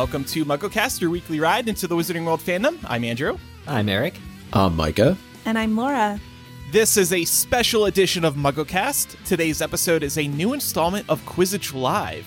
Welcome to MuggleCast, your weekly ride into the Wizarding World fandom. I'm Andrew. I'm Eric. I'm Micah. And I'm Laura. This is a special edition of MuggleCast. Today's episode is a new installment of Quizzitch Live.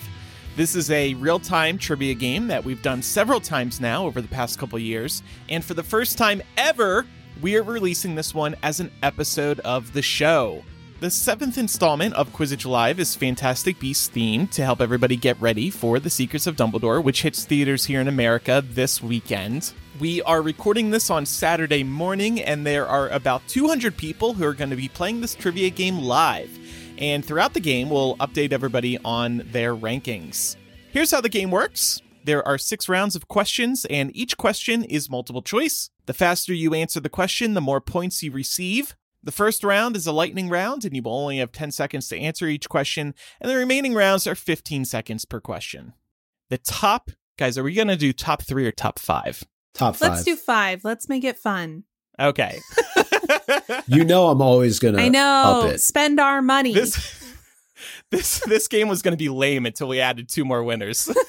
This is a real time trivia game that we've done several times now over the past couple years. And for the first time ever, we are releasing this one as an episode of the show. The seventh installment of Quizzitch Live is Fantastic Beasts themed to help everybody get ready for The Secrets of Dumbledore, which hits theaters here in America this weekend. We are recording this on Saturday morning, and there are about 200 people who are going to be playing this trivia game live. And throughout the game, we'll update everybody on their rankings. Here's how the game works. There are six rounds of questions, and each question is multiple choice. The faster you answer the question, the more points you receive. The first round is a lightning round, and you will only have 10 seconds to answer each question, and the remaining rounds are 15 seconds per question. The top, guys, are we going to do top three or top five? Top five. Let's do five. Let's make it fun. Okay. you know I'm always gonna I know. up it. Spend our money. this this this game was going to be lame until we added two more winners.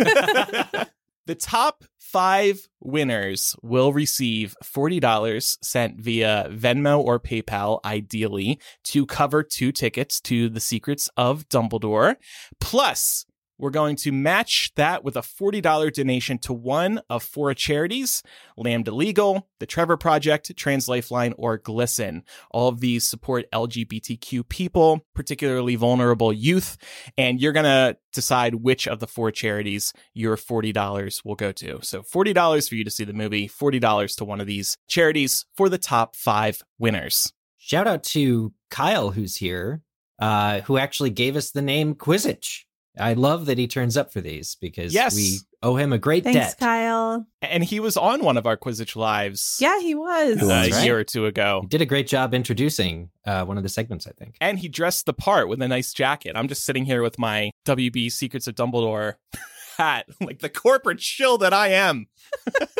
the top five winners will receive $40 sent via Venmo or PayPal, ideally, to cover two tickets to The Secrets of Dumbledore. Plus, we're going to match that with a $40 donation to one of four charities Lambda Legal, the Trevor Project, Trans Lifeline, or GLSEN. All of these support LGBTQ people, particularly vulnerable youth, and you're going to decide which of the four charities your $40 will go to. So $40 for you to see the movie, $40 to one of these charities for the top five winners. Shout out to Kyle, who's here, uh, who actually gave us the name Quizzitch. I love that he turns up for these because Yes. we owe him a great Thanks, debt. Kyle. And he was on one of our Quizzitch lives Yeah, he was. Who a year or two ago. He did a great job introducing uh, one of the segments, I think. and he dressed the part with a nice jacket. I'm just sitting here with my WB Secrets of Dumbledore hat, like the corporate shill that I am.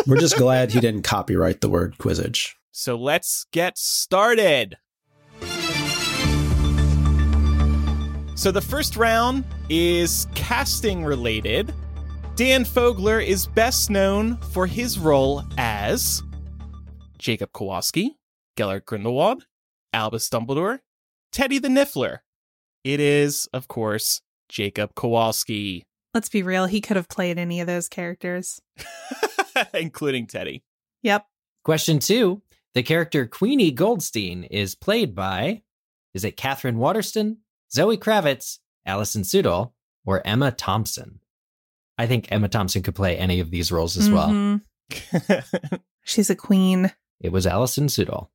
We're just glad he didn't copyright the word Quizzitch. So let's get started. So the first round is casting related. Dan Fogler is best known for his role as Jacob Kowalski, Gellert Grindelwald, Albus Dumbledore, Teddy the Niffler. It is, of course, Jacob Kowalski, Let's be real. He could have played any of those characters. including Teddy. Yep. Question two The character Queenie Goldstein is played by is it Katherine Waterston, Zoe Kravitz, Alison Sudol, or Emma Thompson? I think Emma Thompson could play any of these roles as well. Mhm. She's a queen. It was Alison Sudol.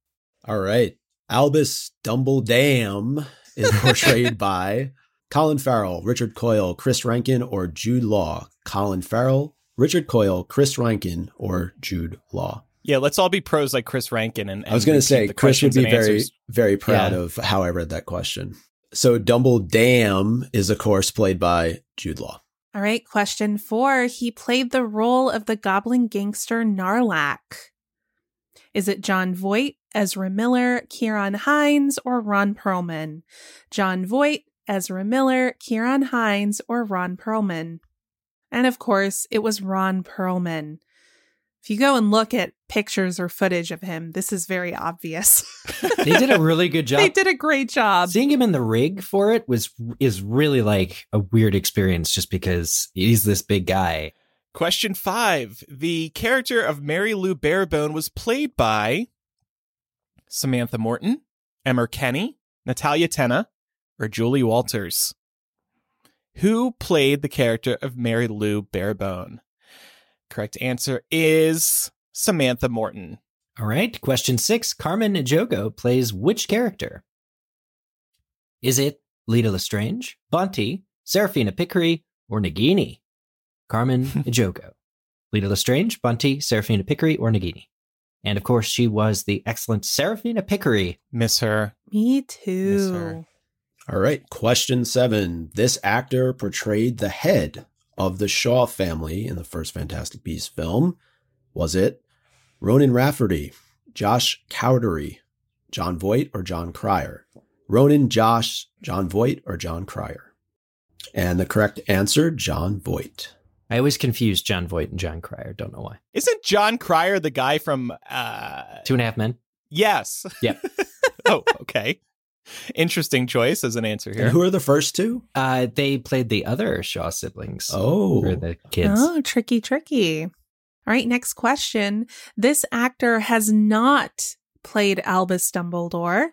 All right. Albus Dumbledam is portrayed by Colin Farrell, Richard Coyle, Chris Rankin, or Jude Law. Colin Farrell, Richard Coyle, Chris Rankin, or Jude Law. yeah, let's all be pros like Chris Rankin. And, I was going to say Chris would be very, answers. very proud Yeah. of how I read that question. So Dumbledam is, of course, played by Jude Law. All right. Question four. He played the role of the goblin gangster Gnarlak. Is it Jon Voight, Ezra Miller, Ciarán Hinds, or Ron Perlman? Jon Voight, Ezra Miller, Ciarán Hinds, or Ron Perlman? And of course, it was Ron Perlman. If you go and look at pictures or footage of him, this is very obvious. They did a really good job. they did a great job. Seeing him in the rig for it was is really like a weird experience just because he's this big guy. Question five. The character of Mary Lou Barebone was played by Samantha Morton, Emer Kenny, Natalia Tena, or Julie Walters. Who played the character of Mary Lou Barebone? Correct answer is Samantha Morton. All right, question six. Carmen Ejogo plays which character? Is it Leta Lestrange, Bunty, Seraphina Picquery, or Nagini? Carmen Ejogo. Leta Lestrange, Bunty, Seraphina Picquery, or Nagini? And of course, she was the excellent Seraphina Picquery. Miss her. Me Miss too. her. All right. Question seven. This actor portrayed the head of the Shaw family in the first Fantastic Beasts film. Was it Ronan Raftery, Josh Cowdery, Jon Voight, or Jon Cryer? Ronan, Josh, Jon Voight, or Jon Cryer? And the correct answer, Jon Voight. I always confuse Jon Voight and Jon Cryer. Don't know why. Isn't Jon Cryer the guy from uh Two and a half men. Yes. Yep. oh, okay. Interesting choice as an answer And here. who are the first two? Uh, they played the other Shaw siblings. Oh, Or the kids. Oh, tricky, tricky. All right, next question. This actor has not played Albus Dumbledore,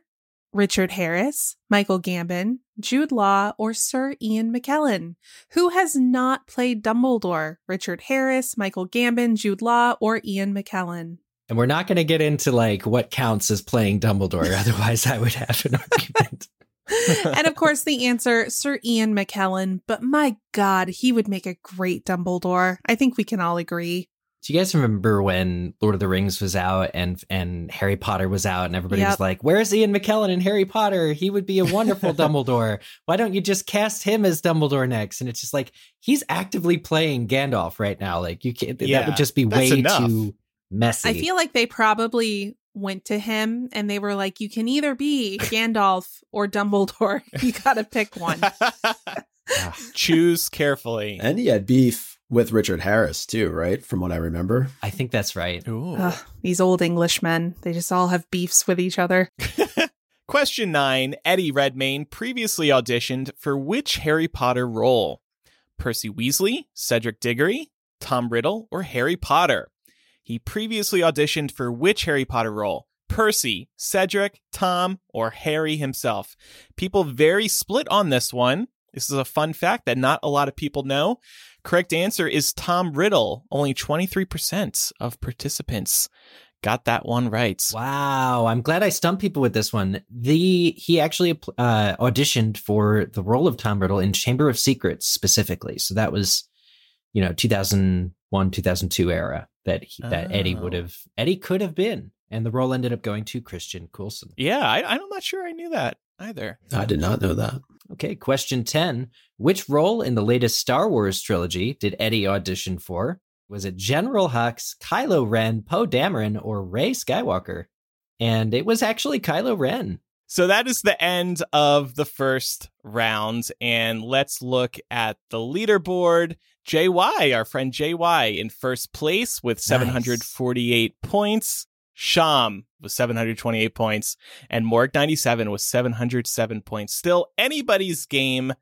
Richard Harris, Michael Gambon, Jude Law, or Sir Ian McKellen. Who has not played Dumbledore? Richard Harris, Michael Gambon, Jude Law, or Ian McKellen? And we're not going to get into like what counts as playing Dumbledore. Otherwise, I would have an argument. and of course, the answer, Sir Ian McKellen. But my God, he would make a great Dumbledore. I think we can all agree. Do you guys remember when Lord of the Rings was out and and Harry Potter was out and everybody Yep. was like, "Where's Ian McKellen in Harry Potter? He would be a wonderful Dumbledore. Why don't you just cast him as Dumbledore next?" And it's just like he's actively playing Gandalf right now. Like you can't. Yeah, that would just be way enough. too messy. I feel like they probably went to him and they were like, you can either be Gandalf or Dumbledore. You got to pick one. Ah, Choose carefully. and he had beef with Richard Harris too, right? From what I remember. I think that's right. Ooh. Ugh, these old Englishmen, they just all have beefs with each other. Question nine Eddie Redmayne previously auditioned for which Harry Potter role? Percy Weasley, Cedric Diggory, Tom Riddle, or Harry Potter? He previously auditioned for which Harry Potter role? Percy, Cedric, Tom, or Harry himself? People very split on this one. This is a fun fact that not a lot of people know. Correct answer is Tom Riddle. Only 23% of participants got that one right. Wow, I'm glad I stumped people with this one. The he actually uh, auditioned for the role of Tom Riddle in Chamber of Secrets specifically. So that was, you know, 2001, 2002 era that he, that Eddie would Oh. have Eddie could have been, and the role ended up going to Christian Coulson. Yeah, I, I'm not sure I knew that either. I did not know that. Okay, question 10. Which role in the latest Star Wars trilogy did Eddie audition for? Was it General Hux, Kylo Ren, Poe Dameron, or Rey Skywalker? And it was actually Kylo Ren. So that is the end of the first round. And let's look at the leaderboard. JY, our friend JY, in first place with 748 points. Sham was 728 points. And Morg97 was 707 points. Still anybody's game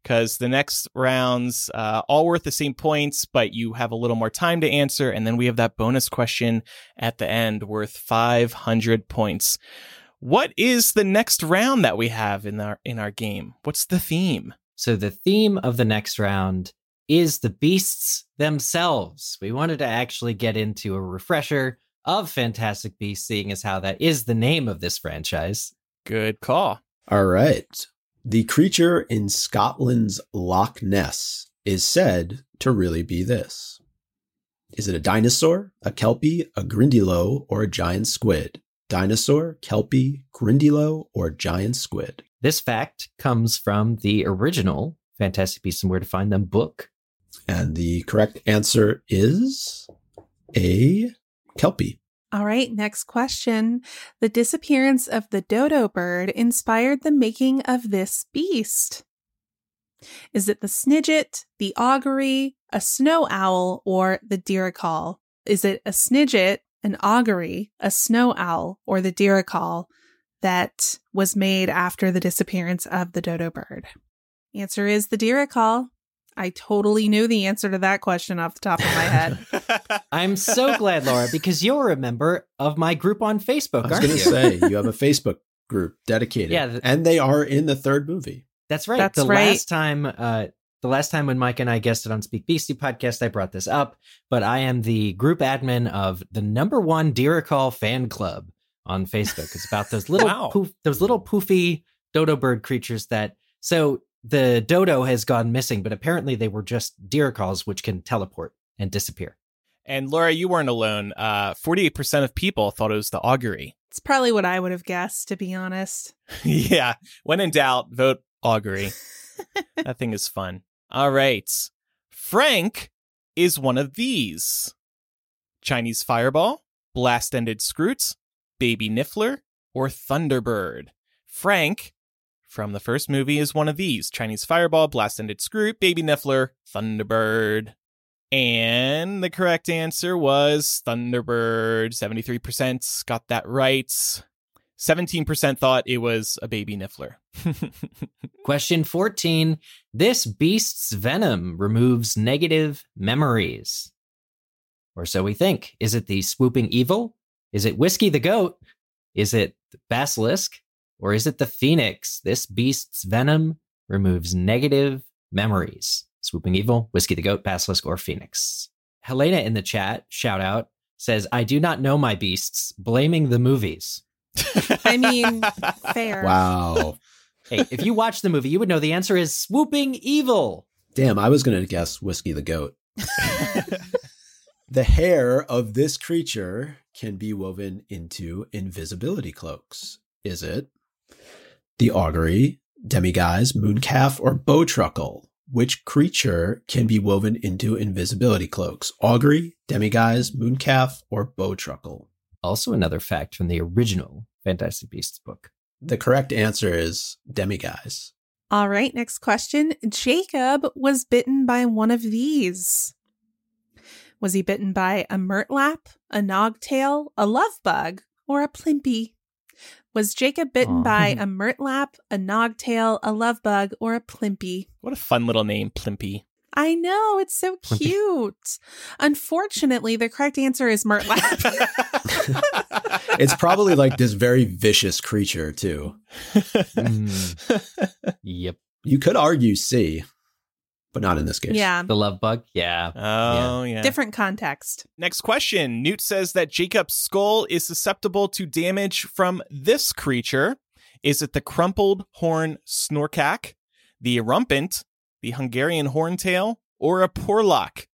because the next rounds uh, all worth the same points, but you have a little more time to answer. And then we have that bonus question at the end worth 500 points. What is the next round that we have in our in our game? What's the theme? So the theme of the next round is the beasts themselves. We wanted to actually get into a refresher of Fantastic Beasts, seeing as how that is the name of this franchise. Good call. All right. The creature in Scotland's Loch Ness is said to really be this. Is it a dinosaur, a kelpie, a grindylow, or a giant squid? Dinosaur, kelpie, grindylow, or giant squid? This fact comes from the original Fantastic Beasts and Where to Find Them book. And the correct answer is a kelpie. All right, next question. The disappearance of the dodo bird inspired the making of this beast. Is it the snidget, the augury, a snow owl, or the diricawl? Is it a snidget, an augury, a snow owl, or the diricawl that was made after the disappearance of the dodo bird? Answer is the diricawl. I totally knew the answer to that question off the top of my head. I'm so glad, Laura, because you're a member of my group on Facebook, I was aren't going you? to say, you have a Facebook group dedicated. Yeah, the- and they are in the third movie. That's right. That's the right. last time, uh, the last time when Mike and I guested on Speak Beastie podcast, I brought this up. But I am the group admin of the number one Diricawl fan club on Facebook. It's about those little Wow. poof, those little poofy dodo bird creatures that. So the dodo has gone missing, but apparently they were just diricawls which can teleport and disappear. and Laura, you weren't alone. Uh, Forty-eight percent of people thought it was the augury. It's probably what I would have guessed, to be honest. yeah. When in doubt, vote augury. that thing is fun. All right. Frank is one of these Chinese fireball, blast ended skrewts, baby niffler, or thunderbird. Frank from the first movie is one of these Chinese fireball, blast ended skrewt, baby niffler, thunderbird. And the correct answer was Thunderbird. 73% got that right. 17% thought it was a baby niffler. Question 14. This beast's venom removes negative memories. Or so we think. Is it the swooping evil? Is it Whiskey the goat? Is it the basilisk? Or is it the phoenix? This beast's venom removes negative memories. Swooping evil, Whiskey the goat, basilisk, or phoenix. Helena in the chat, shout out, says, I do not know my beasts, blaming the movies. I mean, fair. Wow. Hey, if you watch the movie, you would know the answer is swooping evil. Damn, I was going to guess Whiskey the Goat. the hair of this creature can be woven into invisibility cloaks. Is it the augury, demiguise, mooncalf, or bowtruckle? Which creature can be woven into invisibility cloaks? Augury, demiguise, mooncalf, or bowtruckle? Also, another fact from the original Fantastic Beasts book. The correct answer is demiguise. All right, next question. Jacob was bitten by one of these. Was he bitten by a murtlap, a nogtail, a love bug, or a plimpy? Was Jacob bitten Aw. by a murtlap, a nogtail, a love bug, or a plimpy? what a fun little name, Plimpy. I know, it's so Plimpy. cute. Unfortunately, the correct answer is murtlap. It's probably like this very vicious creature, too. Mm, yep. You could argue C, but not in this case. yeah, The love bug? Yeah. Oh, yeah. different context. Next question. Newt says that Jacob's skull is susceptible to damage from this creature. Is it the crumpled horn snorkack, the rumpant, the Hungarian horntail, or a porlock?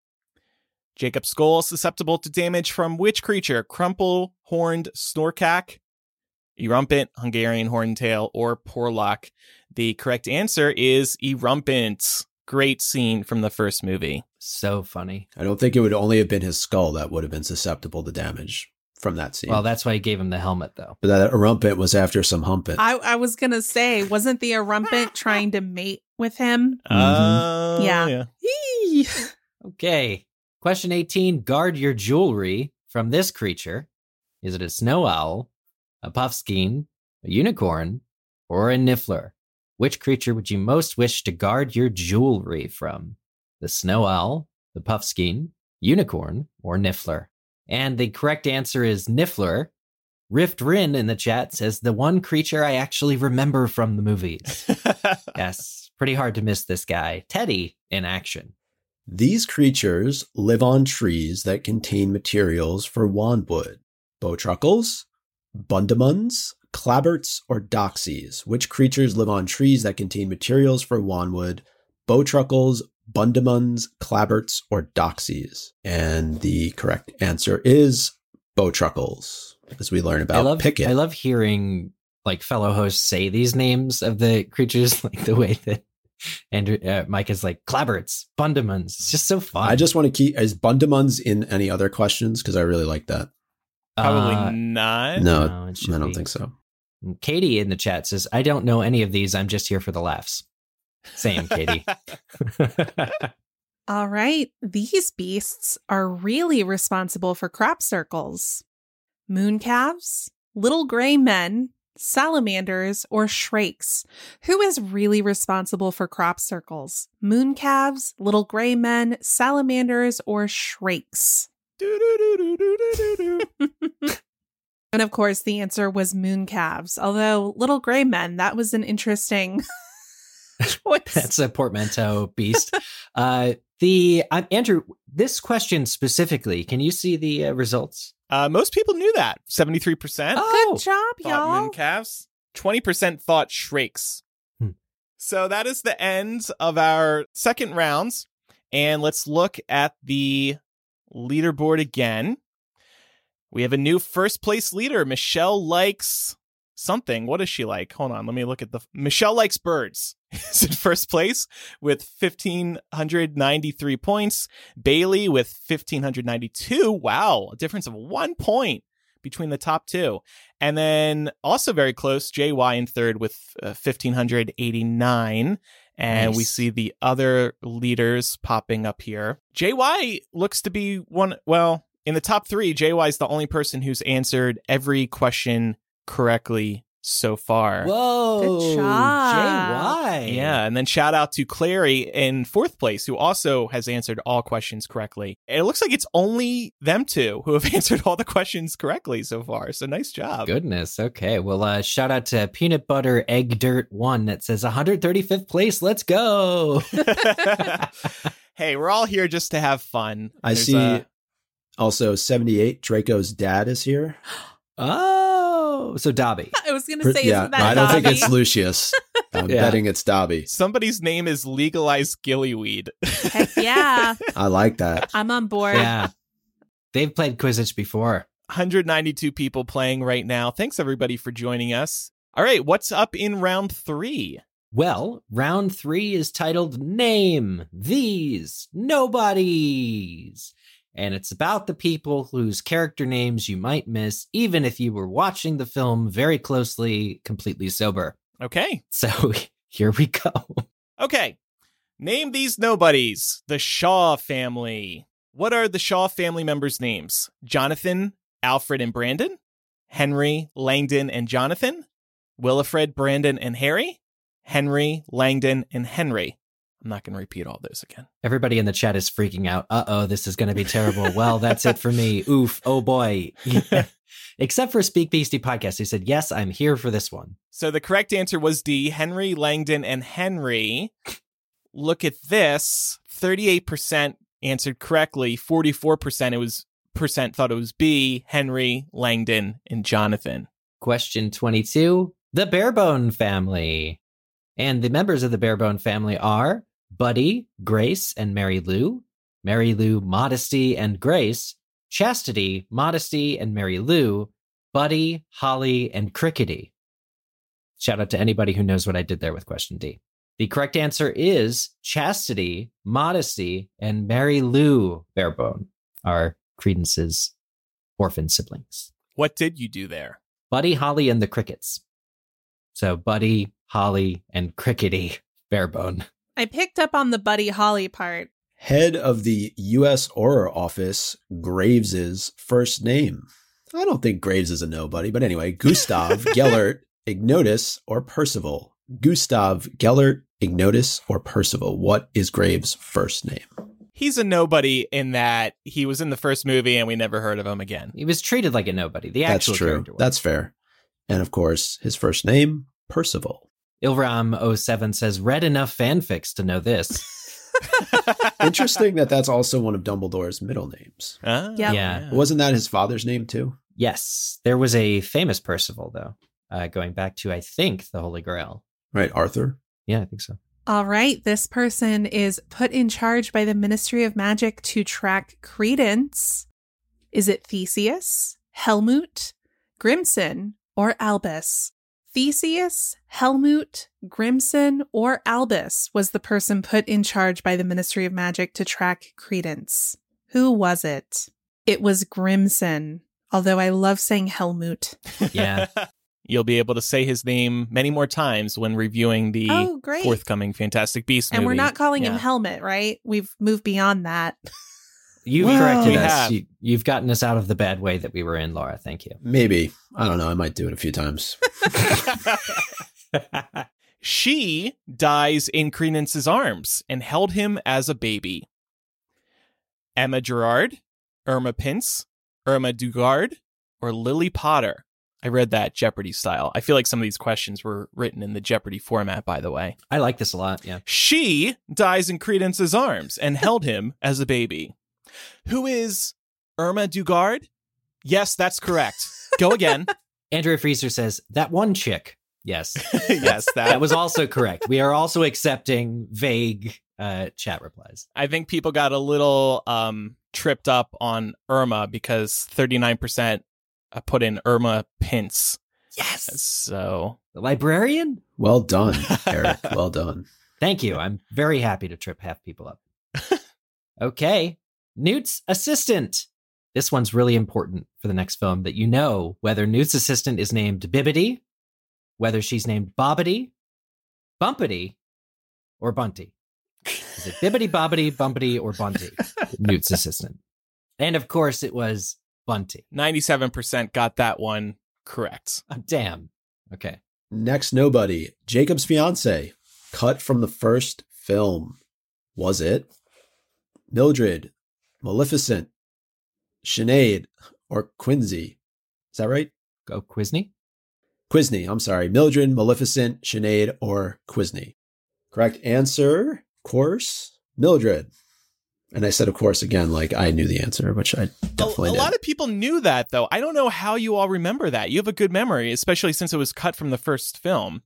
Jacob's skull is susceptible to damage from which creature? Crumple horned snorkack, erumpent, Hungarian horntail, or porlock? The correct answer is erumpent. Great scene from the first movie. So funny. I don't think it would only have been his skull that would have been susceptible to damage from that scene. Well, that's why he gave him the helmet, though. but that rumpet was after some humping. I, I was gonna say, wasn't the Erumpent trying to mate with him? Oh, mm-hmm. Yeah. yeah. Okay. Question 18 Guard your jewelry from this creature. Is it a snow owl, a puffskein, a unicorn, or a niffler? Which creature would you most wish to guard your jewelry from? The snow owl, the puffskein, unicorn, or niffler? And the correct answer is niffler. Rift Rin in the chat says the one creature I actually remember from the movies. yes, pretty hard to miss this guy. Teddy in action. These creatures live on trees that contain materials for wandwood. Bowtruckles, bundimuns, clabberts, or doxies. Which creatures live on trees that contain materials for wandwood? Bowtruckles, bundimuns, clabberts, or doxies. And the correct answer is bowtruckles, as we learn about I love Pickett. I love hearing like fellow hosts say these names of the creatures, like the way that Andrew uh, Mike is like clabberts, bundimuns. It's just so fun. I just want to keep is bundimuns in any other questions because I really like that. Probably Uh, not. No, no, I don't be. think so. Katie in the chat says, "I don't know any of these. I'm just here for the laughs." Same, Katie. All right, these beasts are really responsible for crop circles. Moon calves, little gray men, salamanders, or shrakes. Who is really responsible for crop circles? Moon calves, little gray men, salamanders, or shrakes? And of course, the answer was moon calves. Although little gray men, that was an interesting choice. That's a portmanteau beast. uh, the uh, Andrew, this question specifically, can you see the uh, results? Uh, most people knew that. 73% Oh, Good job, y'all. moon calves. 20% thought shrakes. Hmm. So that is the end of our second rounds. And let's look at the leaderboard again. We have a new first place leader. Michelle likes something. What does she like? Hold on. Let me look at the. Michelle likes birds. is in first place with 1,593 points. Bailey with 1,592. Wow. A difference of one point between the top two. And then also very close, JY in third with uh, 1,589. And we see the other leaders popping up here. JY looks to be one, well, in the top three, JY is the only person who's answered every question correctly so far. Whoa. Good job. JY. Yeah, and then shout out to Clary in fourth place, who also has answered all questions correctly. And it looks like it's only them two who have answered all the questions correctly so far. So nice job. Goodness. Okay. Well, uh, shout out to Peanut Butter Egg Dirt One that says 135th place. Let's go. hey, we're all here just to have fun. I There's see a- also 78, Draco's dad is here. oh, so Dobby. I was gonna say, yeah, isn't that I don't think it's Lucius. I'm Yeah. betting it's Dobby. somebody's name is legalized gillyweed. Heck yeah, I like that. I'm on board. Yeah. They've played Quizzitch before. 192 people playing right now. Thanks everybody for joining us. All right, what's up in round three? Well, round three is titled Name These Nobodies. And it's about the people whose character names you might miss, even if you were watching the film very closely, completely sober. Okay. So here we go. Okay. Name these nobodies. The Shaw family. What are the Shaw family members' names? Jonathan, Alfred, and Brandon? Henry, Langdon, and Jonathan? Willifred, Brandon, and Harry? Henry, Langdon, and Henry. I'm not going to repeat all those again. Everybody in the chat is freaking out. Uh oh, this is going to be terrible. well, that's it for me. Oof. Oh boy. Except for Speak Beastie Podcast, he said, Yes, I'm here for this one. So the correct answer was D. Henry, Langdon, and Henry. Look at this. 38% answered correctly. 44% it was percent thought it was B. Henry, Langdon, and Jonathan. Question 22 The Barebone family. And the members of the Barebone family are Buddy, Grace, and Mary Lou, Mary Lou, Modesty, and Grace, Chastity, Modesty, and Mary Lou, Buddy, Holly, and Crickety. Shout out to anybody who knows what I did there with question D. The correct answer is Chastity, Modesty, and Mary Lou Barebone are Credence's orphan siblings. What did you do there? Buddy, Holly, and the Crickets. So Buddy, Holly, and Crickety Barebone. I picked up on the Buddy Holly part. Head of the U.S. Auror Office, Graves's first name. I don't think Graves is a nobody, but anyway, Gustav, Gellert, Ignotus, or Percival. Gustav, Gellert, Ignotus, or Percival. What is Graves' first name? He's a nobody in that he was in the first movie and we never heard of him again. He was treated like a nobody. The That's actual true. character was. That's fair. And of course, his first name, Percival. Ilram07 says, read enough fanfics to know this. Interesting that that's also one of Dumbledore's middle names. Ah, Yep. Yeah. Wasn't that his father's name too? yes, there was a famous Percival, though, uh, going back to, I think, the Holy Grail. Right, Arthur. Yeah, I think so. All right, this person is put in charge by the Ministry of Magic to track credence. Is it Theseus, Helmut, Grimmson, or Albus? Theseus, Helmut, Grimmson, or Albus was the person put in charge by the Ministry of Magic to track credence. Who was it? It was Grimmson, although I love saying Helmut. Yeah. You'll be able to say his name many more times when reviewing the Oh, great. forthcoming Fantastic Beasts And we're not calling him Helmet, right? We've moved beyond that. You've Well, corrected us. have. You, you've gotten us out of the bad way that we were in, Laura. Thank you. Maybe. I don't know. I might do it a few times. she dies in Credence's arms and held him as a baby. Emma Gerard, Irma Pince, Irma Dugard, or Lily Potter. I read that Jeopardy style. I feel like some of these questions were written in the Jeopardy format, by the way. I like this a lot. Yeah. She dies in Credence's arms and held him as a baby. Who is Irma Dugard? Yes, that's correct. Go again. Andrea Freezer says, that one chick. Yes. yes, that, that was also correct. We are also accepting vague uh, chat replies. I think people got a little um, tripped up on Irma because 39% uh, put in Irma Pince. Yes. So The librarian? Well done, Eric. well done. Thank you. I'm very happy to trip half people up. okay. Newt's assistant. This one's really important for the next film that you know whether Newt's assistant is named Bibbity, whether she's named Bobbity, Bumpity, or Bunty? Is it Bibbity Bobbity Bumpity or Bunty? Newt's assistant. And of course, it was Bunty. 97% got that one correct. Oh, damn. Okay. Next, nobody. Jacob's fiance, cut from the first film. Was it Mildred, Maleficent, Sinead, or Quincy? Is that right? Go Quisney. Quisney, I'm sorry. Mildred, Maleficent, Sinead, or Quisney. Correct answer, of course, Mildred. And I said, of course, again, like I knew the answer, which I A, definitely a did. lot of people knew that, though. I don't know how you all remember that. You have a good memory, especially since it was cut from the first film.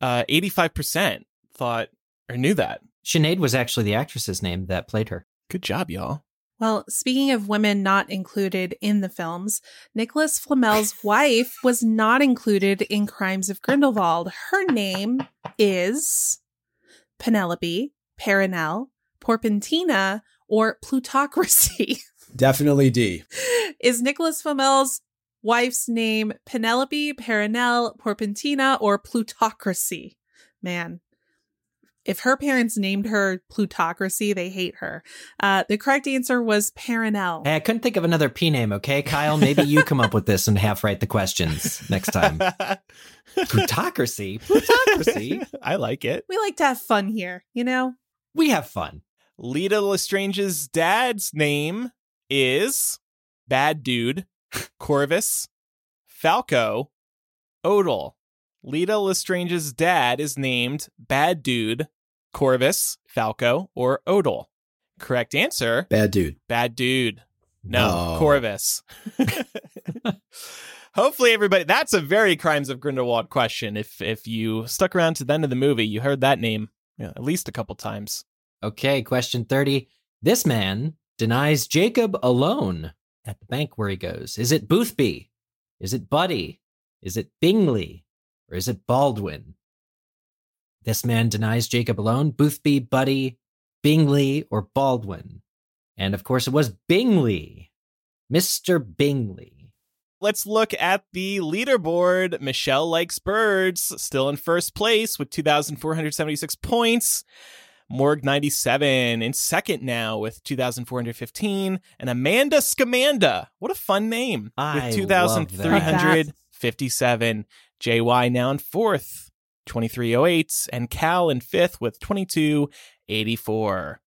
Uh, 85% thought or knew that. Sinead was actually the actress's name that played her. Good job, y'all. Well, speaking of women not included in the films, Nicolas Flamel's wife was not included in Crimes of Grindelwald. Her name is Penelope, Perenelle, Porpentina, or Plutocracy. Definitely D. is Nicolas Flamel's wife's name Penelope, Perenelle, Porpentina, or Plutocracy? Man, if her parents named her Plutocracy, they hate her. Uh, the correct answer was Perenelle. Hey, I couldn't think of another P name, okay? Kyle, maybe you come up with this and half write the questions next time. Plutocracy? Plutocracy? I like it. We like to have fun here, you know? We have fun. Leta Lestrange's dad's name is Bad Dude, Corvus, Falco, Odal. Leta Lestrange's dad is named Bad Dude, Corvus, Falco, or Odal. Correct answer Bad dude. Bad Dude. No, No. Corvus. Hopefully, everybody. That's a very Crimes of Grindelwald question. If if you stuck around to the end of the movie, you heard that name yeah, at least a couple times. Okay, question 30. This man denies Jacob alone at the bank where he goes. Is it Boothby? Is it Buddy? Is it Bingley? Or is it Baldwin? This man denies Jacob alone. Boothby, Buddy, Bingley, or Baldwin? And of course, it was Bingley. Mr. Bingley. Let's look at the leaderboard. Michelle likes birds, still in first place with 2,476 points. Morg 97 in second now with 2,415. And Amanda Scamanda. What a fun name. With 2,357. JY now in fourth, 2308. And Cal in fifth with 2284.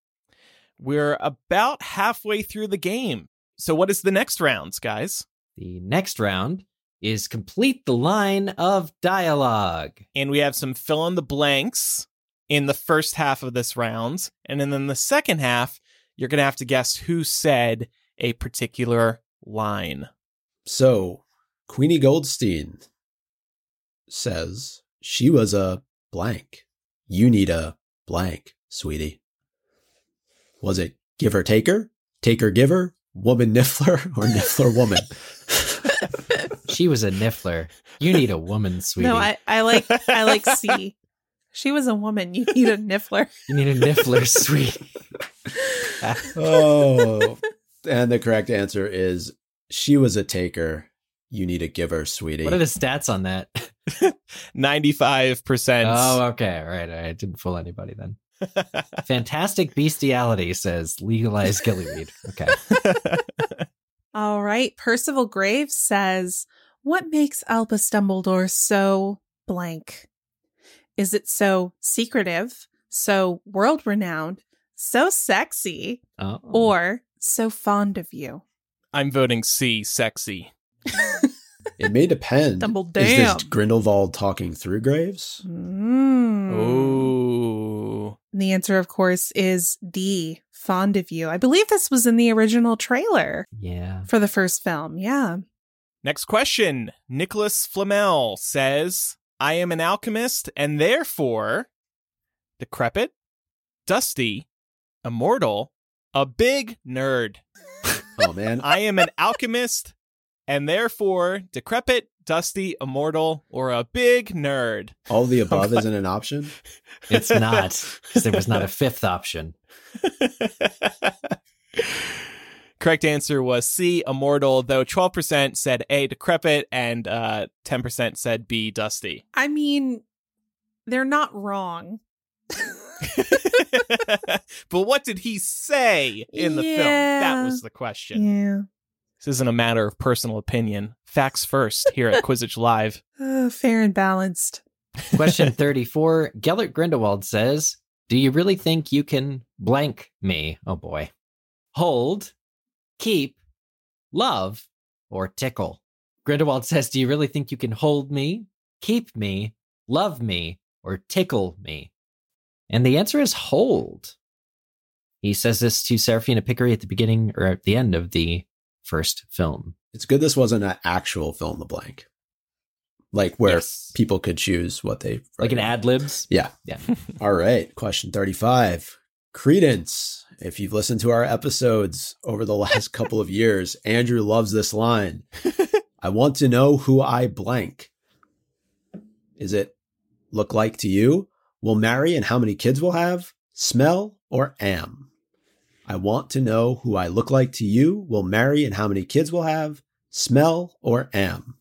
We're about halfway through the game. So, what is the next round, guys? The next round is complete the line of dialogue. and we have some fill in the blanks in the first half of this round. And then in the second half, you're going to have to guess who said a particular line. So, Queenie Goldstein says she was a blank. You need a blank, sweetie. Was it giver taker, taker giver, woman niffler, or niffler woman? She was a niffler. You need a woman, sweetie. No, I, I like I like C. She was a woman. You need a niffler. You need a niffler, sweetie. oh. And the correct answer is she was a taker. You need a giver, sweetie. What are the stats on that? 95%. Oh, okay. All right. All right. Didn't fool anybody then. Fantastic bestiality says legalize gillyweed. Okay. All right. Percival Graves says, What makes Albus Dumbledore so blank? Is it so secretive, so world renowned, so sexy, Oh. or so fond of you? I'm voting C, sexy. It may depend. Dumbledore. Is this Grindelwald talking through Graves? Mm. Ooh. And The answer, of course, is D, fond of you. I believe this was in the original trailer yeah. for the first film. Yeah. Next question. Nicolas Flamel says, I am an alchemist and therefore decrepit, dusty, immortal, a big nerd. Oh man, I am an alchemist and therefore decrepit, dusty, immortal, or a big nerd. all the above isn't an option. It's not because there was not a fifth option. Correct answer was C, immortal, though 12% said A, decrepit, and uh, 10% said B, dusty. I mean, they're not wrong. but what did he say in the film? That was the question. Yeah. This isn't a matter of personal opinion. Facts first here at Quizzitch Live. Uh, fair and balanced. Question 34. Gellert Grindelwald says, Do you really think you can blank me? Oh boy. Hold, keep, love, or tickle? Grindelwald says, Do you really think you can hold me, keep me, love me, or tickle me? And the answer is hold. He says this to Seraphina Picquery at the beginning or at the end of the first film. It's good this wasn't an actual fill in the blank. Like where Yes. people could choose what they Like an ad libs. Yeah. Yeah. All right. Question 35. Credence. If you've listened to our episodes over the last couple of years, Andrew loves this line. I want to know who I blank. Is it look like to you? Will marry and how many kids we'll have? Smell or am? I want to know who I look like to you, will marry and how many kids we'll have? Smell or am?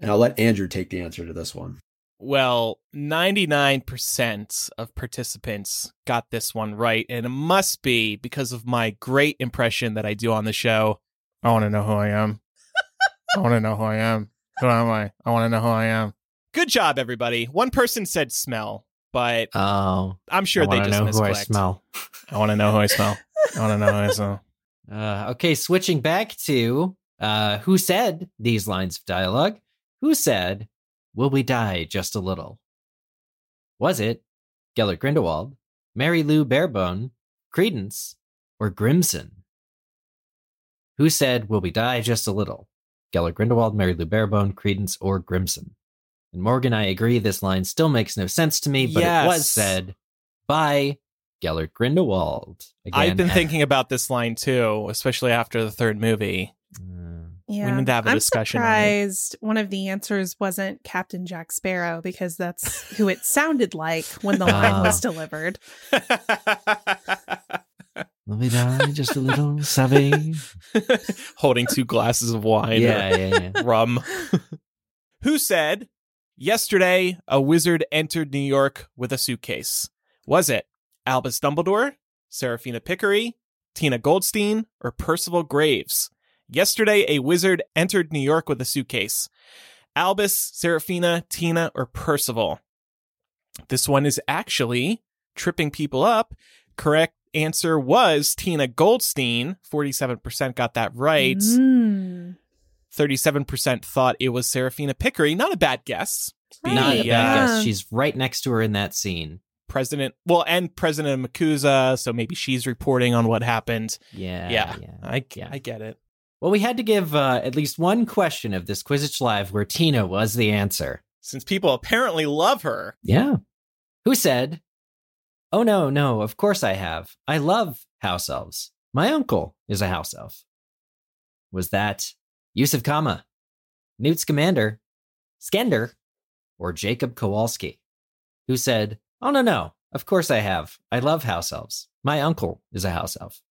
And I'll let Andrew take the answer to this one. Well, 99% of participants got this one right, and it must be because of my great impression that I do on the show. I want to know who I am. I want to know who I am. Who am I? I want to know who I am. Good job, everybody. One person said smell, but Oh, I'm sure I they just know who I smell. I want to know who I smell. I want to know who I smell. Uh, okay, switching back to uh, who said these lines of dialogue? Who said, Will we die just a little? Was it Gellert Grindelwald, Mary Lou Barebone, Credence, or Grimmson? Who said, Will we die just a little? Gellert Grindelwald, Mary Lou Barebone, Credence, or Grimmson? And Morgan, I agree, this line still makes no sense to me, but it was said by Gellert Grindelwald. I've been uh, thinking about this line too, especially after the third movie. uh, Yeah. need to have a I'm discussion on it. surprised one of the answers wasn't Captain Jack Sparrow because that's who it sounded like when the line was Ah. delivered. Will we die just a little, Savvy? Holding two glasses of wine. or yeah, yeah, yeah. rum. Who said, Yesterday, a wizard entered New York with a suitcase? Was it Albus Dumbledore, Seraphina Picquery, Tina Goldstein, or Percival Graves? Yesterday, a wizard entered New York with a suitcase. Albus, Seraphina, Tina, or Percival? This one is actually tripping people up. Correct answer was Tina Goldstein. 47% got that right. Mm. 37% thought it was Seraphina Picquery. Not a bad guess. Not a bad uh, guess. She's right next to her in that scene. President, well, and President MACUSA, so maybe she's reporting on what happened. Yeah, yeah, yeah. I, yeah. I get it. Well, we had to give uh, at least one question of this Quizzitch Live where Tina was the answer. Since people apparently love her. Yeah. Who said, Oh, no, no, of course I have. I love house elves. My uncle is a house elf. Was that Yusuf Kama, Newt Scamander, Skender, or Jacob Kowalski? Who said, Oh, no, no, of course I have. I love house elves. My uncle is a house elf.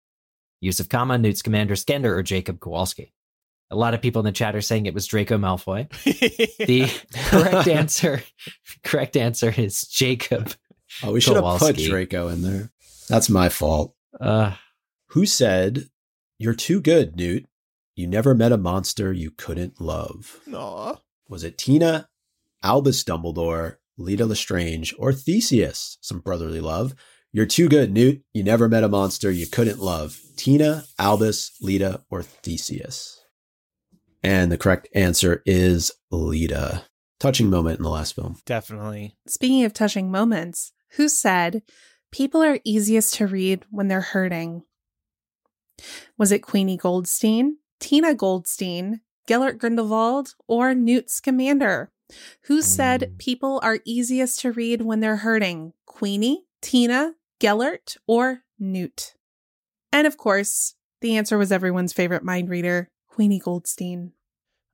Yusuf Kama, Newt Scamander, Skender, or Jacob Kowalski? A lot of people in the chat are saying it was Draco Malfoy. The correct answer, correct answer is Jacob. Oh, we should have put Kowalski. Draco in there. That's my fault. Uh, Who said, You're too good, Newt? You never met a monster you couldn't love. Aw. Was it Tina, Albus Dumbledore, Leta Lestrange, or Theseus? Some brotherly love. You're too good, Newt. You never met a monster you couldn't love. Tina, Albus, Leta, or Theseus? And the correct answer is Leta. Touching moment in the last film. Definitely. Speaking of touching moments, who said people are easiest to read when they're hurting? Was it Queenie Goldstein, Tina Goldstein, Gellert Grindelwald, or Newt Scamander? Who said Mm. people are easiest to read when they're hurting? Queenie, Tina, Gellert, or Newt? And of course, the answer was everyone's favorite mind reader, Queenie Goldstein.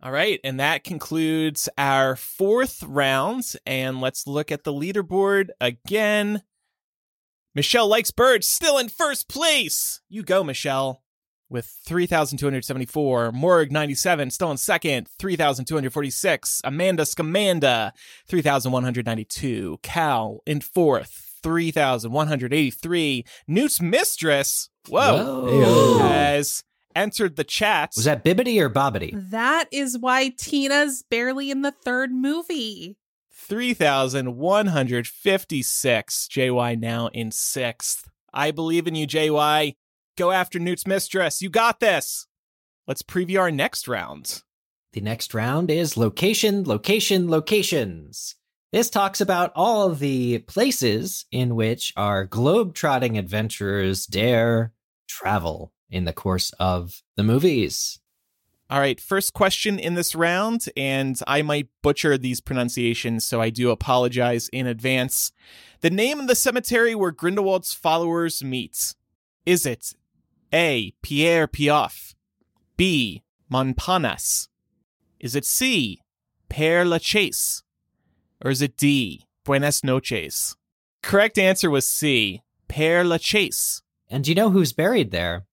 All right. And that concludes our fourth round. And let's look at the leaderboard again. Michelle Likes Birds still in first place. You go, Michelle, with 3,274. Morg 97 still in second, 3,246. Amanda Scamanda, 3,192. Cal in fourth, 3,183. Newt's mistress, whoa, Whoa. has entered the chat. Was that Bibbity or Bobbity? That is why Tina's barely in the third movie. 3,156. JY now in sixth. I believe in you, JY. Go after Newt's mistress. You got this. Let's preview our next round. The next round is location, location, locations. This talks about all the places in which our globe-trotting adventurers dare travel in the course of the movies. All right, first question in this round, and I might butcher these pronunciations, so I do apologize in advance. The name of the cemetery where Grindelwald's followers meet. Is it A. Pierre Piaf, B. Montparnasse? Is it C. Père Lachaise? Or is it D. Buenas noches? Correct answer was C. Père Lachaise. And do you know who's buried there?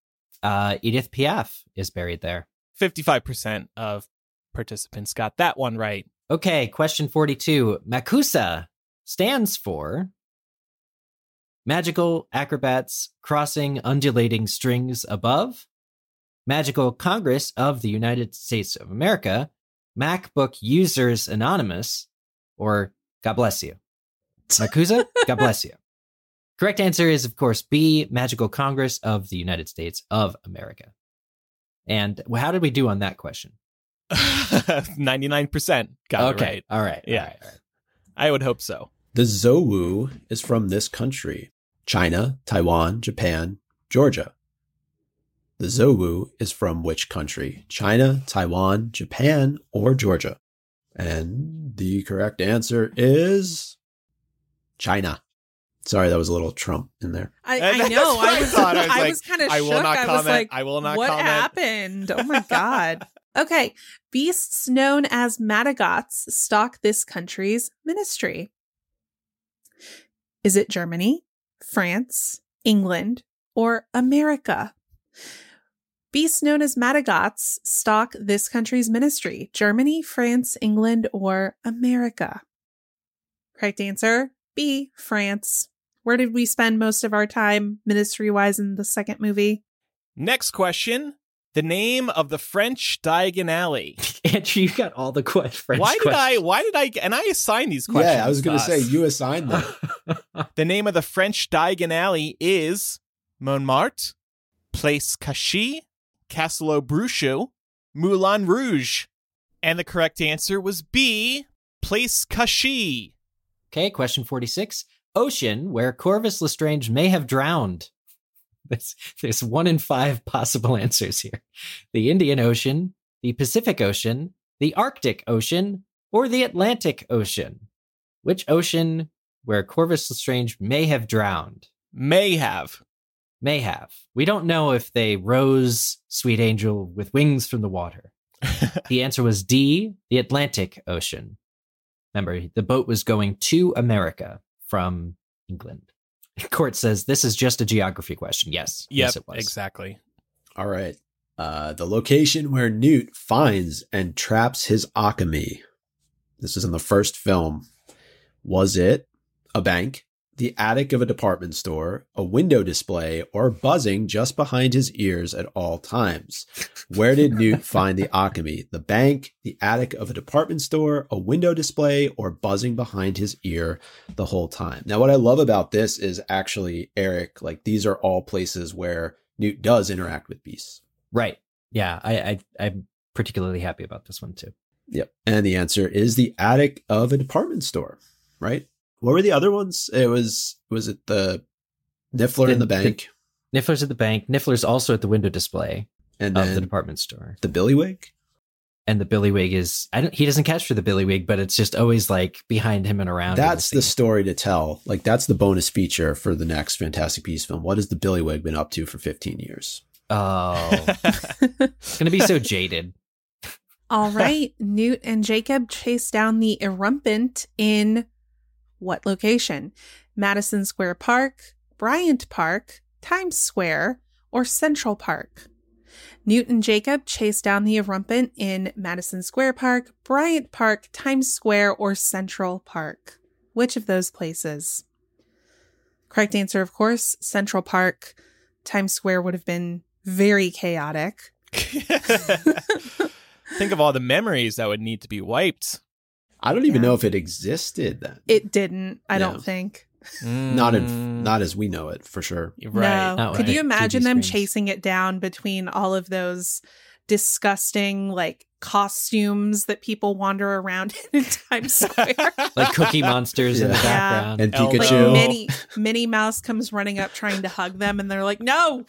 Uh, Edith Piaf is buried there. 55% of participants got that one right. Okay, question 42. MACUSA stands for Magical Acrobats Crossing Undulating Strings Above, Magical Congress of the United States of America, MacBook Users Anonymous, or God bless you. MACUSA, God bless you. Correct answer is, of course, B, Magical Congress of the United States of America. And how did we do on that question? 99% got okay. it right. All right. Yeah. all right, all right. I would hope so. The Zouwu is from this country China, Taiwan, Japan, Georgia. The Zouwu is from which country? China, Taiwan, Japan, or Georgia? And the correct answer is China. Sorry, that was a little Trump in there. I, And I know. what I I was, thought. I was like, kind of I shook. will not I was comment. like, I will not what comment. happened? Oh my god. okay, beasts known as Matagots stalk this country's ministry. Is it Germany, France, England, or America? Beasts known as Matagots stalk this country's ministry. Germany, France, England, or America? Correct answer B, France. Where did we spend most of our time ministry wise in the second movie? Next question. The name of the French Diagon Alley. Andrew, you got all the que- French why did I? Why did I? And I assigned these questions. yeah, I was going to say you assigned them. The name of the French Diagon Alley is Montmartre, Place Cachée, Castle Bruchu, Moulin Rouge. And the correct answer was B, Place Cachée. Okay, question 46. Ocean, where Corvus Lestrange may have drowned. There's, there's one in five possible answers here. The Indian Ocean, the Pacific Ocean, the Arctic Ocean, or the Atlantic Ocean. Which ocean where Corvus Lestrange may have drowned? May have. May have. We don't know if they rose, sweet angel, with wings from the water. the answer was D, the Atlantic Ocean. Remember, the boat was going to America from England. Court says this is just a geography question. Yes. Yep, yes, it was. exactly. All right. Uh, the location where Newt finds and traps his Occamy. This is in the first film. Was it a bank, the attic of a department store, a window display, or buzzing just behind his ears at all times? Where did Newt find the Occamy? The bank, the attic of a department store, a window display, or buzzing behind his ear the whole time? Now, what I love about this is actually, Eric, like these are all places where Newt does interact with beasts. Right. Yeah. I, I I'm particularly happy about this one too. Yep. And the answer is the attic of a department store, right? What were the other ones? It was was it the Niffler in The- the bank Niffler's at the bank. Niffler's also at the window display and of then the the, department store. The Billywig? And the Billywig is I don't he doesn't catch for the Billywig, but it's just always like behind him and around. That's the scene. story to tell. Like that's the bonus feature for the next Fantastic Beasts film. What has the Billywig been up to for 15 years? Oh. it's gonna be so jaded. All right. Newt and Jacob chase down the erumpent in what location? Madison Square Park, Bryant Park, Times Square, or Central Park? Newt and Jacob chase down the erumpent in Madison Square Park, Bryant Park, Times Square, or Central Park. Which of those places? Correct answer, of course, Central Park. Times Square would have been very chaotic. Think of all the memories that would need to be wiped. I don't even Yeah. know if it existed then. It didn't, I Yeah. don't think. Not in not as we know it for sure. Mm, right. No. Could with you TV imagine them screens. chasing it down between all of those disgusting like costumes that people wander around in, in Times Square? Like Cookie Monsters in the Yeah. background. And Elbow. like Pikachu. Minnie Minnie Mouse comes running up trying to hug them and they're like, "No."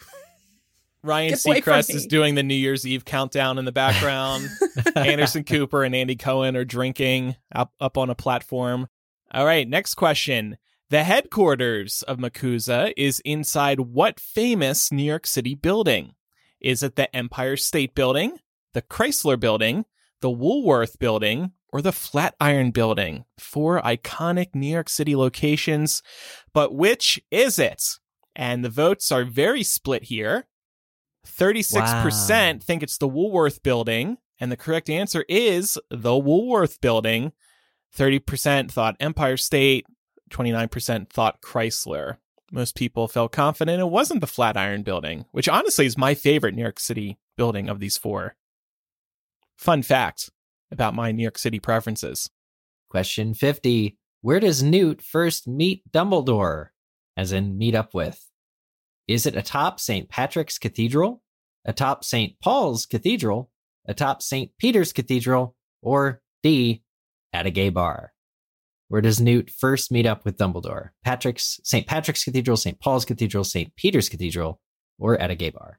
Ryan Get Seacrest is doing the New Year's Eve countdown in the background. Anderson Cooper and Andy Cohen are drinking up, up on a platform. All right, next question. The headquarters of MACUSA is inside what famous New York City building? Is it the Empire State Building, the Chrysler Building, the Woolworth Building, or the Flatiron Building? Four iconic New York City locations, but which is it? And the votes are very split here. 36% Wow. think it's the Woolworth building, and the correct answer is the Woolworth building. 30% thought Empire State, 29% thought Chrysler. Most people felt confident it wasn't the Flatiron building, which honestly is my favorite New York City building of these four. Fun fact about my New York City preferences. Question 50. Where does Newt first meet Dumbledore? As in, meet up with. Is it atop St. Patrick's Cathedral, atop St. Paul's Cathedral, atop St. Peter's Cathedral, or D, at a gay bar? Where does Newt first meet up with Dumbledore? Patrick's, St. Patrick's Cathedral, St. Paul's Cathedral, St. Peter's Cathedral, or at a gay bar?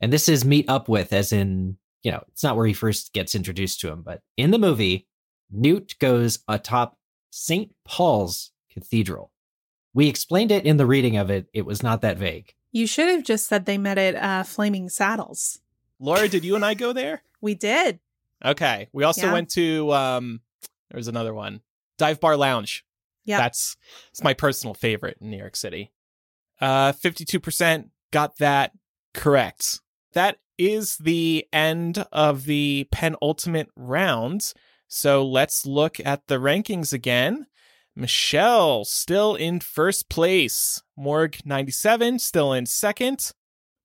And this is meet up with, as in, you know, it's not where he first gets introduced to him, but in the movie, Newt goes atop St. Paul's Cathedral. We explained it in the reading of it. It was not that vague. You should have just said they met at uh, Flaming Saddles. Laura, did you and I go there? We did. Okay. We also Yeah. went to um there was another one. Dive Bar Lounge. Yeah. That's it's my personal favorite in New York City. Uh 52% got that correct. That is the end of the penultimate round. So let's look at the rankings again. Michelle still in first place. Morg 97 still in second.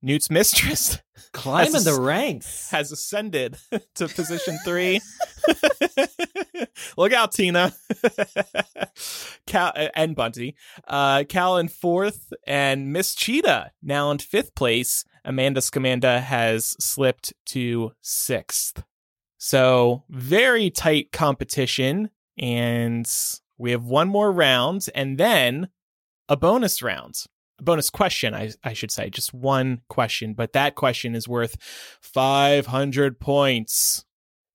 Newt's mistress Climbing the ranks. has ascended to position three. Look out, Tina. Cal and Bunty. Uh, Cal in fourth, and Miss Cheetah now in fifth place. Amanda Scamanda has slipped to sixth. So very tight competition, and we have one more round, and then a bonus round. A bonus question, I, I should say, just one question, but that question is worth 500 points.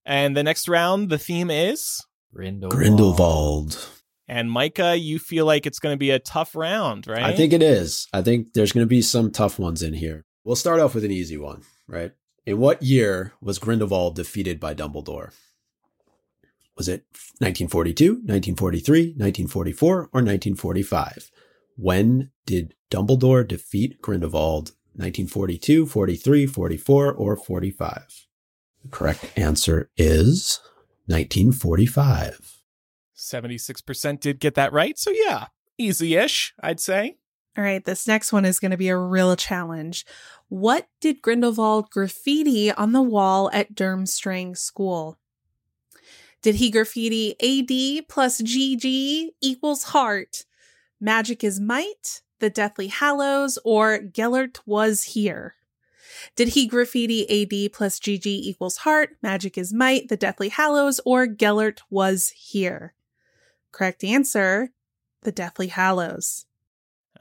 And the next round, the theme is. Grindelwald. Grindelwald. And Micah, you feel like it's going to be a tough round, right? I think it is. I think there's going to be some tough ones in here. We'll start off with an easy one, right? In what year was Grindelwald defeated by Dumbledore? Was it 1942, 1943, 1944, or 1945? When did Dumbledore defeat Grindelwald? 1942, 43, 44, or 45? The correct answer is 1945. 76% did get that right. So, yeah, easy ish, I'd say. All right, this next one is going to be a real challenge. What did Grindelwald graffiti on the wall at Durmstrang School? Did he graffiti AD plus GG equals heart, magic is might, the Deathly Hallows, or Gellert was here? Did he graffiti AD plus GG equals heart, magic is might, the Deathly Hallows, or Gellert was here? Correct answer, the Deathly Hallows.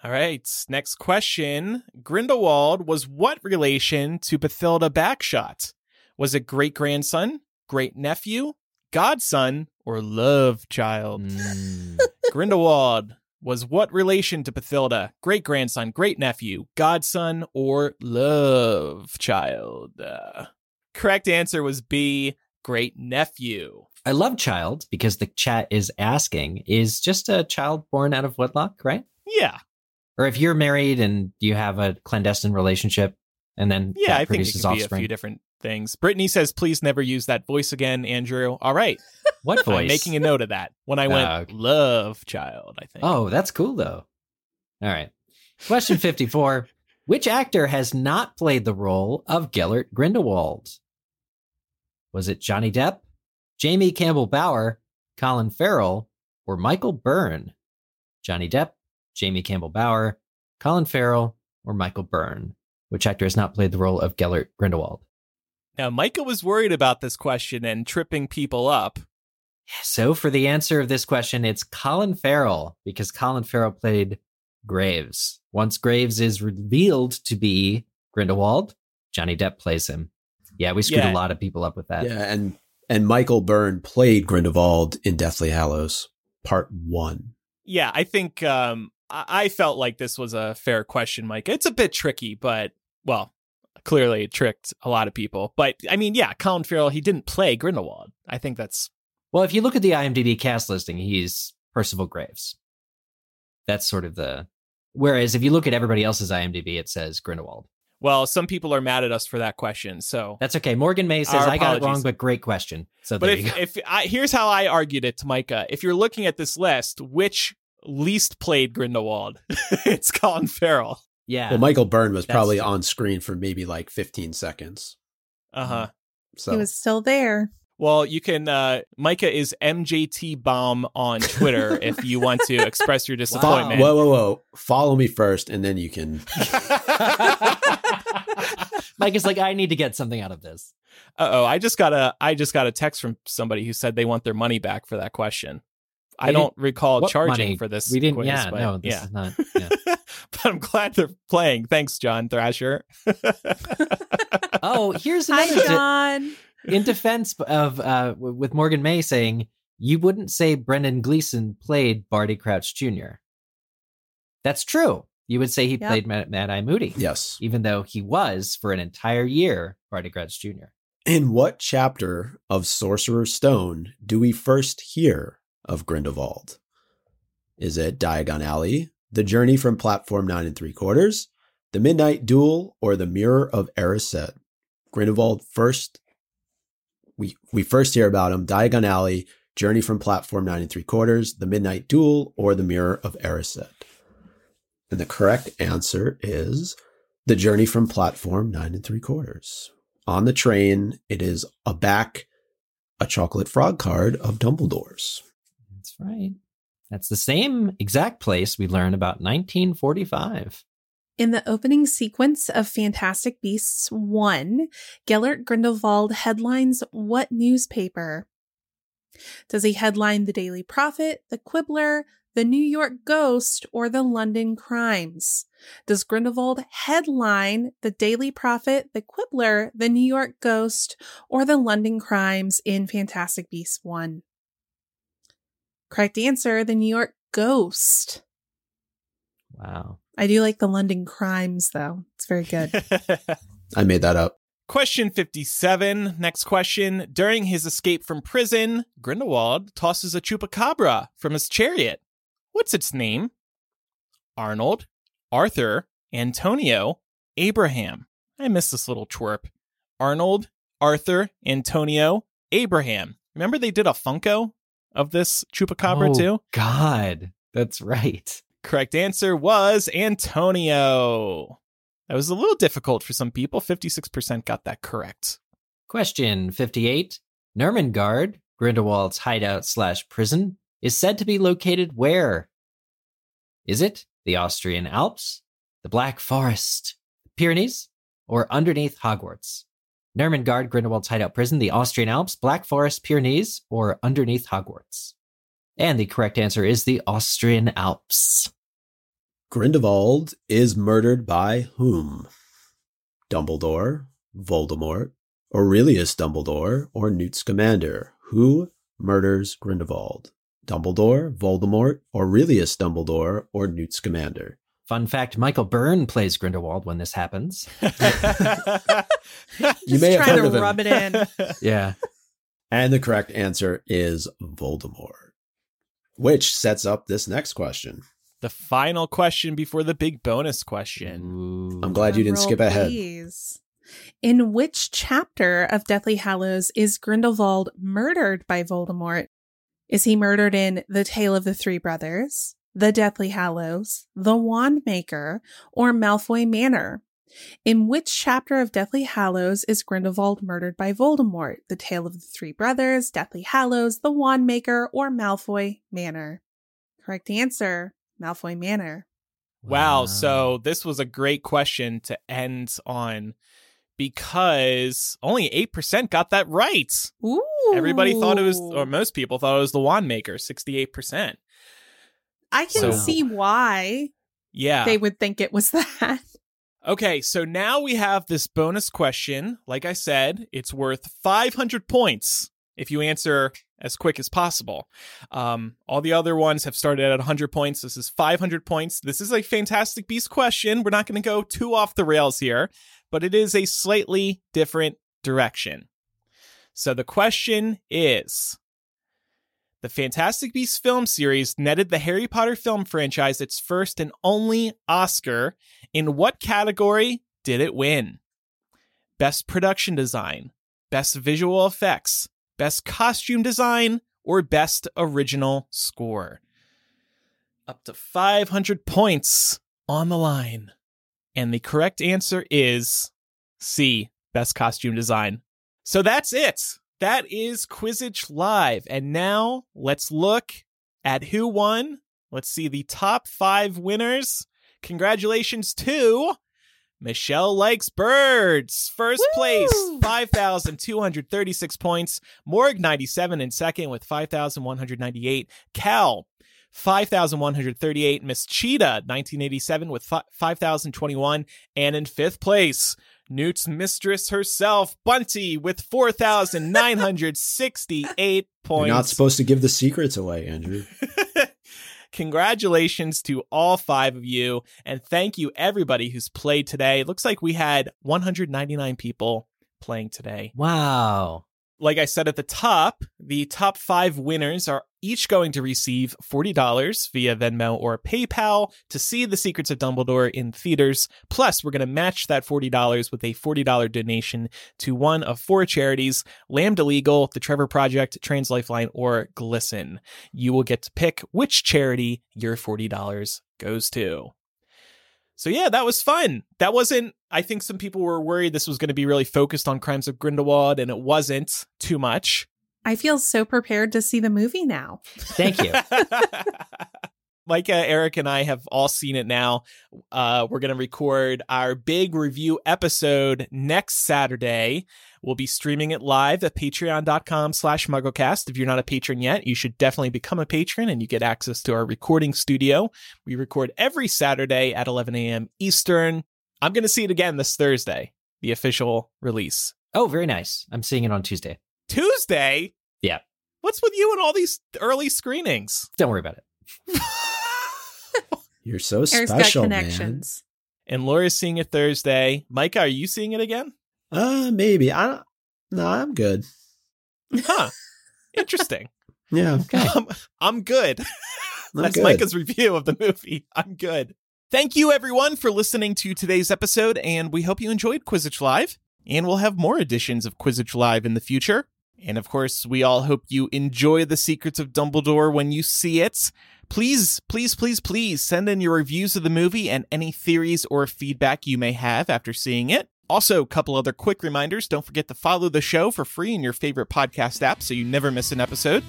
All right, next question. Grindelwald was what relation to Bathilda Bagshot? Was it great grandson, great nephew, godson, or love child? Mm. Grindelwald was what relation to Bathilda? Great grandson, great nephew, godson, or love child? Uh, correct answer was B, great nephew. I love child because the chat is asking is just a child born out of wedlock, right? Yeah, Or if you're married and you have a clandestine relationship and then yeah, I think it produces could be a offspring. few different things. Brittany says, please never use that voice again, Andrew. All right, what voice? I'm making a note of that when I went okay. love child, I think. Oh, that's cool though. All right. Question 54. Which actor has not played the role of Gellert Grindelwald? Was it Johnny Depp, Jamie Campbell Bower, Colin Farrell, or Michael Byrne? Johnny Depp, Jamie Campbell Bower, Colin Farrell, or Michael Byrne? Which actor has not played the role of Gellert Grindelwald? Now, Micah was worried about this question and tripping people up. So, for the answer of this question, it's Colin Farrell because Colin Farrell played Graves. Once Graves is revealed to be Grindelwald, Johnny Depp plays him. Yeah, we screwed Yeah. a lot of people up with that. Yeah, and and Michael Byrne played Grindelwald in Deathly Hallows Part One. Yeah, I think um, I-, I felt like this was a fair question, Mike. It's a bit tricky, but well, clearly it tricked a lot of people. But I mean, yeah, Colin Farrell, he didn't play Grindelwald. I think that's Well, if you look at the IMDb cast listing, he's Percival Graves. That's sort of the. Whereas if you look at everybody else's IMDb, it says Grindelwald. well, some people are mad at us for that question. So, That's okay. Morgan May says I got it wrong, but great question. So but if if I, here's how I argued it to Micah, if you're looking at this list, which least played Grindelwald? it's Colin Farrell. Yeah. Well, Michael Byrne was That's probably true. on screen for maybe like 15 seconds. Uh huh. So He was still there. Well, you can. Uh, Micah is MJT Bomb on Twitter if you want to express your Fo- disappointment. whoa, whoa, whoa! Follow me first, and then you can. Mike is like, I need to get something out of this. Uh oh, I just got a I just got a text from somebody who said they want their money back for that question. I don't recall What charging money? for this. We didn't. quiz, yeah, but no, this yeah. is not. Yeah. but I'm glad they're playing. Thanks, John Thrasher. Oh, here's another. de- John. in defense of uh, with Morgan May saying you wouldn't say Brendan Gleeson played Barty Crouch Jr. That's true. You would say he Yep. played Mad, Mad Eye Moody, Yes. even though he was for an entire year Barty Crouch Jr. In what chapter of Sorcerer's Stone do we first hear of Grindelwald? Is it Diagon Alley, The Journey from Platform 9 and 3 quarters, The Midnight Duel, or The Mirror of Erised? Grindelwald first, we, we first hear about him, Diagon Alley, Journey from Platform 9 and 3 quarters, The Midnight Duel, or The Mirror of Erised? And the correct answer is The Journey from Platform 9 and 3 quarters on the train, it is a back, a chocolate frog card of Dumbledore's. That's right. That's the same exact place we learn about 1945. In the opening sequence of Fantastic Beasts 1, Gellert Grindelwald headlines what newspaper? Does he headline the Daily Prophet, the Quibbler, the New York Ghost, or the London Crimes? Does Grindelwald headline the Daily Prophet, the Quibbler, the New York Ghost, or the London Crimes in Fantastic Beasts 1? Correct answer the New York Ghost. Wow. I do like the London Crimes, though. It's very good. I made that up. question 57. Next question. During his escape from prison, Grindelwald tosses a chupacabra from his chariot. What's its name? Arnold, Arthur, Antonio, Abraham. I miss this little twerp. Arnold, Arthur, Antonio, Abraham. Remember they did a Funko of this chupacabra Oh, too? God, that's right. Correct answer was Antonio. That was a little difficult for some people. 56% got that correct. Question 58. Nurmengard, Grindelwald's hideout slash prison, is said to be located where? Is it the Austrian Alps, the Black Forest, the Pyrenees, or underneath Hogwarts? Nurmengard, Grindelwald's hideout prison, the Austrian Alps, Black Forest, Pyrenees, or underneath Hogwarts? And the correct answer is the Austrian Alps. Grindelwald is murdered by whom? Dumbledore, Voldemort, Aurelius Dumbledore, or Newt Scamander? Who murders Grindelwald? Dumbledore, Voldemort, Aurelius Dumbledore, or Newt Scamander? Fun fact Michael Byrne plays Grindelwald when this happens. You Just may have heard to of him. rub it in. Yeah. And the correct answer is Voldemort, which sets up this next question. the final question before the big bonus question. Ooh. I'm glad you didn't Drum skip ahead. please. In which chapter of Deathly Hallows is Grindelwald murdered by Voldemort? Is he murdered in The Tale of the Three Brothers, the Deathly Hallows, the Wand Maker, or Malfoy Manor? In which chapter of Deathly Hallows is Grindelwald murdered by Voldemort? The Tale of the Three Brothers, Deathly Hallows, The Wand Maker, or Malfoy Manor? Correct answer Malfoy Manor. Wow. So this was a great question to end on because only 8% got that right. Ooh. Everybody thought it was, or most people thought it was the wand maker, 68%. I can So- see why Yeah. they would think it was that. Okay, so now we have this bonus question. Like I said, it's worth 500 points if you answer as quick as possible. Um, all the other ones have started at 100 points. This is 500 points. This is a Fantastic Beast question. We're not going to go too off the rails here, but it is a slightly different direction. So the question is The Fantastic Beasts film series netted the Harry Potter film franchise its first and only Oscar. In what category did it win? Best production design, best visual effects, best costume design, or best original score? Up to 500 points on the line. And the correct answer is C, best costume design. So that's it. That is Quizzitch Live. And now let's look at who won. Let's see the top five winners. Congratulations to Michelle Likes Birds. First Woo! place, 5,236 points. Morg, 97 in second with 5,198. Cal, 5,138. Miss Cheetah, 1987 with fi- 5,021. And in fifth place, Newt's mistress herself, Bunty, with 4,968 points. You're not supposed to give the secrets away, Andrew. Congratulations to all five of you. And thank you, everybody who's played today. It looks like we had 199 people playing today. Wow. Like I said at the top, the top five winners are each going to receive $40 via Venmo or PayPal to see The Secrets of Dumbledore in theaters. Plus, we're going to match that $40 with a $40 donation to one of four charities Lambda Legal, The Trevor Project, Trans Lifeline, or GLSEN. You will get to pick which charity your $40 goes to. So yeah, that was fun. That wasn't I think some people were worried this was going to be really focused on Crimes of Grindelwald and it wasn't too much. I feel so prepared to see the movie now. Thank you. Micah, Eric, and I have all seen it now. Uh, we're going to record our big review episode next Saturday. We'll be streaming it live at patreon.com slash mugglecast. If you're not a patron yet, you should definitely become a patron and you get access to our recording studio. We record every Saturday at 11 a.m. Eastern. I'm going to see it again this Thursday, the official release. oh, very nice. I'm seeing it on Tuesday. Tuesday? Yeah. What's with you and all these early screenings? Don't worry about it. You're so Eric's special, got man. connections. And Laura's seeing it Thursday. Micah, are you seeing it again? Uh, maybe. I don't. No, I'm good. Huh. Interesting. Yeah, Okay. Um, I'm good. I'm That's good. Micah's review of the movie. I'm good. Thank you, everyone, for listening to today's episode, and we hope you enjoyed Quizzitch Live. And we'll have more editions of Quizzitch Live in the future. And of course, we all hope you enjoy The Secrets of Dumbledore when you see it. Please, please, please, please send in your reviews of the movie and any theories or feedback you may have after seeing it. Also, a couple other quick reminders. Don't forget to follow the show for free in your favorite podcast app so you never miss an episode.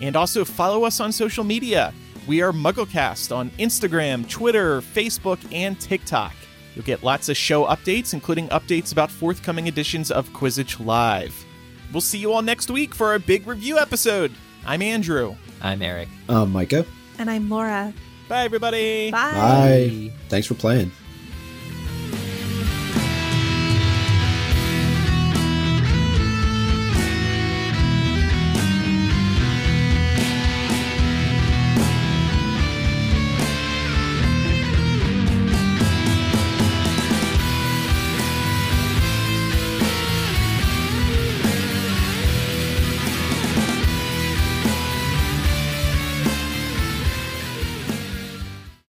And also follow us on social media. We are MuggleCast on Instagram, Twitter, Facebook, and TikTok. You'll get lots of show updates, including updates about forthcoming editions of Quizzitch Live. We'll see you all next week for our big review episode. I'm Andrew. I'm Eric. I'm Micah. And I'm Laura. Bye, everybody. Bye. Bye. Thanks for playing.